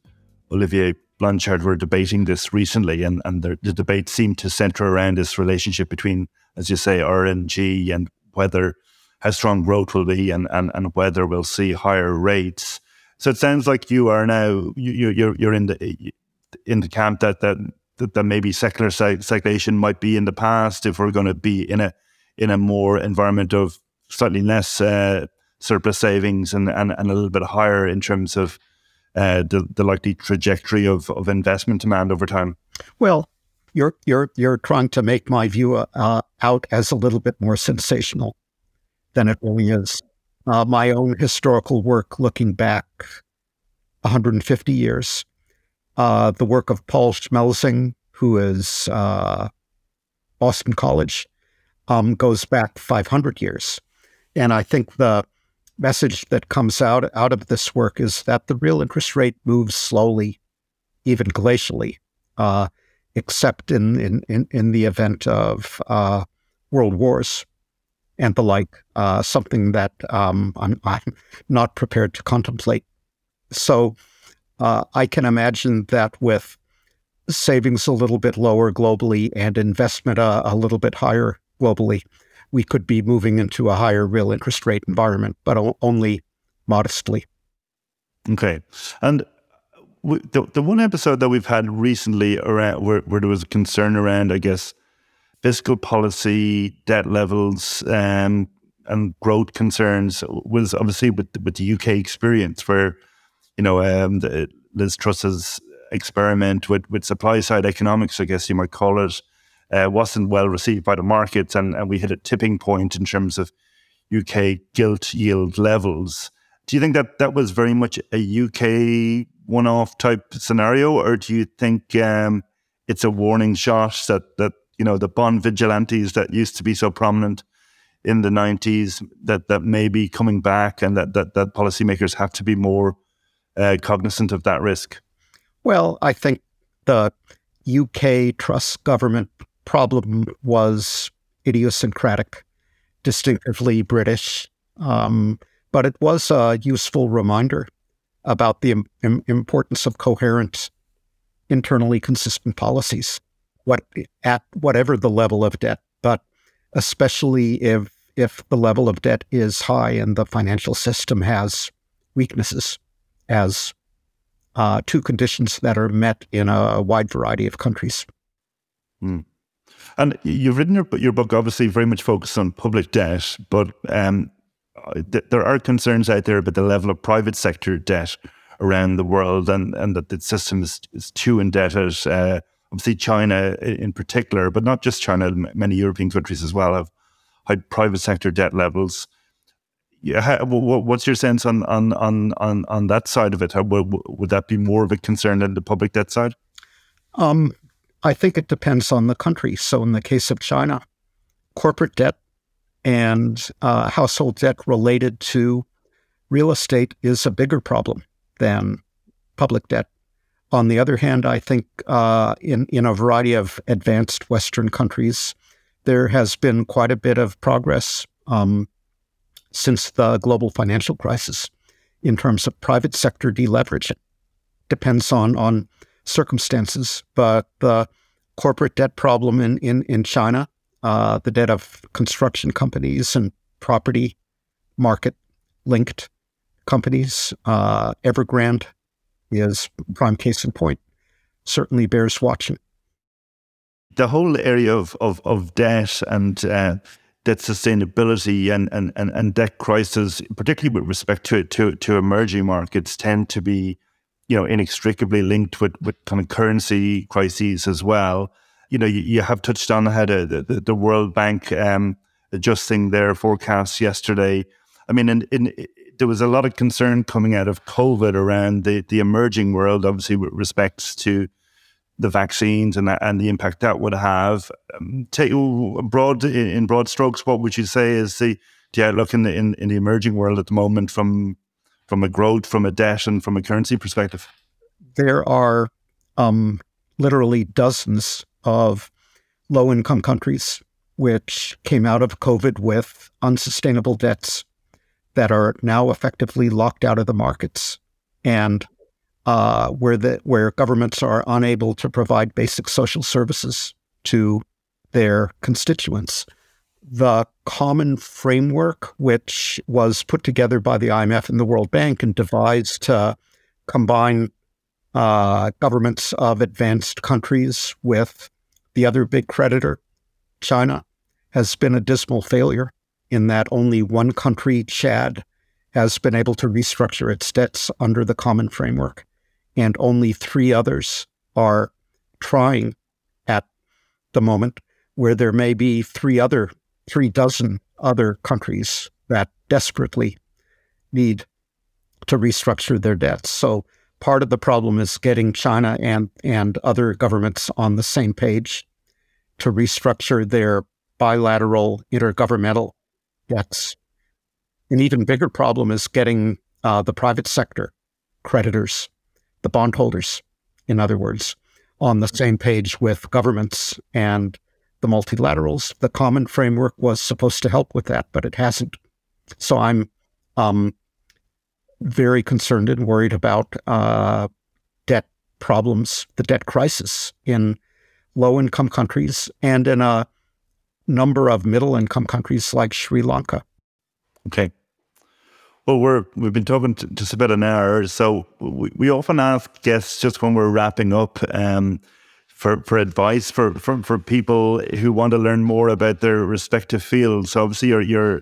Olivier Blanchard were debating this recently, and, and the, the debate seemed to center around this relationship between, as you say, RNG and whether how strong growth will be and, and, and whether we'll see higher rates. So it sounds like you are now you, you're you're in the in the camp that that that, that maybe secular stagnation might be in the past if we're going to be in a in a more environment of slightly less uh, surplus savings and, and, and a little bit higher in terms of uh, the, the likely trajectory of, of investment demand over time? Well, you're you're you're trying to make my view uh, out as a little bit more sensational than it really is. Uh, my own historical work, looking back 150 years, uh, the work of Paul Schmelzing, who is uh, Boston College, um, goes back 500 years, and I think the message that comes out out of this work is that the real interest rate moves slowly, even glacially. Uh, except in, in, in, in the event of uh, world wars and the like, uh, something that um, I'm, I'm, not prepared to contemplate. So uh, I can imagine that with savings a little bit lower globally and investment a, a little bit higher globally, we could be moving into a higher real interest rate environment, but only modestly. Okay. And the, the one episode that we've had recently around where, where there was a concern around, I guess, fiscal policy, debt levels, um, and growth concerns was obviously with with the UK experience, where you know um, the, Liz Truss's experiment with with supply side economics, I guess you might call it, uh, wasn't well received by the markets, and and we hit a tipping point in terms of UK gilt yield levels. Do you think that that was very much a UK one-off type scenario, or do you think um, it's a warning shot that that you know the bond vigilantes that used to be so prominent in the 90s that that may be coming back, and that that, that policymakers have to be more uh, cognizant of that risk? Well, I think the UK Truss government problem was idiosyncratic, distinctively British. Um, but it was a useful reminder about the Im- importance of coherent, internally consistent policies, what at whatever the level of debt, but especially if if the level of debt is high and the financial system has weaknesses, as uh, two conditions that are met in a wide variety of countries. Mm. And you've written your, your book, obviously, very much focused on public debt, but um, there are concerns out there about the level of private sector debt around the world and, and that the system is, is too indebted. Uh, obviously, China in particular, but not just China, many European countries as well have high private sector debt levels. Yeah, what's your sense on on on on, on that side of it? Would that be more of a concern than the public debt side? Um, I think it depends on the country. So, in the case of China, corporate debt and uh, household debt related to real estate is a bigger problem than public debt. On the other hand, I think uh, in in a variety of advanced Western countries, there has been quite a bit of progress um, since the global financial crisis in terms of private sector deleveraging. Depends on on circumstances, but the corporate debt problem in in, in China uh, the debt of construction companies and property market linked companies. Uh, Evergrande is prime case in point. Certainly bears watching. The whole area of of, of debt and uh, debt sustainability and, and, and, and debt crisis, particularly with respect to, to to emerging markets, tend to be you know inextricably linked with, with kind of currency crises as well you know, you, you have touched on how the, the, the World Bank um, adjusting their forecasts yesterday. I mean, in, in, there was a lot of concern coming out of COVID around the, the emerging world, obviously with respects to the vaccines and and the impact that would have. Um, take broad in broad strokes, what would you say is the, the outlook in the in, in the emerging world at the moment from from a growth, from a debt, and from a currency perspective? There are um, literally dozens of low income countries, which came out of COVID with unsustainable debts that are now effectively locked out of the markets and uh, where the where governments are unable to provide basic social services to their constituents. The common framework, which was put together by the IMF and the World Bank and devised to combine uh, governments of advanced countries with the other big creditor, China, has been a dismal failure in that only one country, Chad, has been able to restructure its debts under the common framework, and only three others are trying at the moment, where there may be three other, three dozen other countries that desperately need to restructure their debts. So part of the problem is getting China and, and other governments on the same page to restructure their bilateral intergovernmental debts. An even bigger problem is getting uh, the private sector creditors, the bondholders, in other words, on the same page with governments and the multilaterals. The common framework was supposed to help with that, but it hasn't. So I'm um, very concerned and worried about uh, debt problems, the debt crisis in low income countries and in a number of middle income countries like Sri Lanka. Okay. Well, we're we've been talking just about an hour, so we, we often ask guests just when we're wrapping up um, for for advice for, for for people who want to learn more about their respective fields. So obviously, you're you're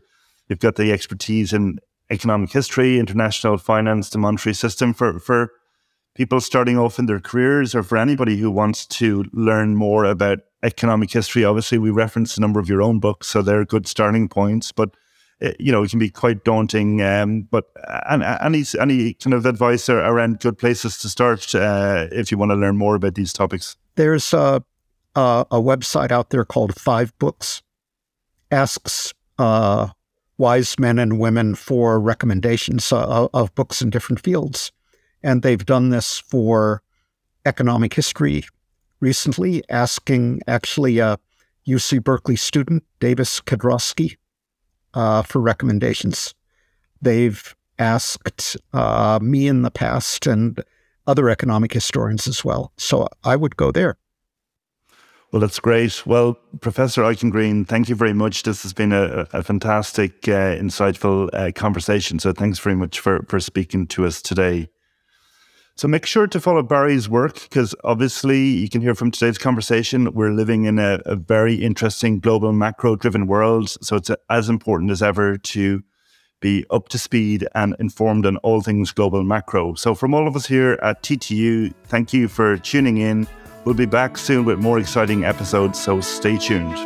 you've got the expertise in economic history, international finance, the monetary system for for people starting off in their careers, or for anybody who wants to learn more about economic history. Obviously, we reference a number of your own books, so they're good starting points, but Eh, you know, it can be quite daunting. Um, but uh, any any kind of advice around good places to start uh, if you want to learn more about these topics? There's a a, a website out there called Five Books. Asks uh, wise men and women for recommendations uh, of books in different fields, and they've done this for economic history recently, asking actually a UC Berkeley student, Davis Kedrowski, uh, for recommendations. They've asked uh, me in the past and other economic historians as well. So I would go there. Well, that's great. Well, Professor Eichengreen, thank you very much. This has been a, a fantastic, uh, insightful uh, conversation. So thanks very much for, for speaking to us today. So make sure to follow Barry's work because obviously you can hear from today's conversation, we're living in a, a very interesting global macro driven world. So it's as important as ever to be up to speed and informed on all things global macro. So from all of us here at TTU, thank you for tuning in. We'll be back soon with more exciting episodes, so stay tuned.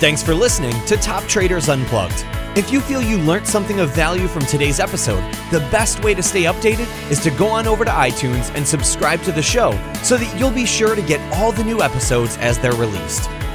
Thanks for listening to Top Traders Unplugged. If you feel you learned something of value from today's episode, the best way to stay updated is to go on over to iTunes and subscribe to the show so that you'll be sure to get all the new episodes as they're released.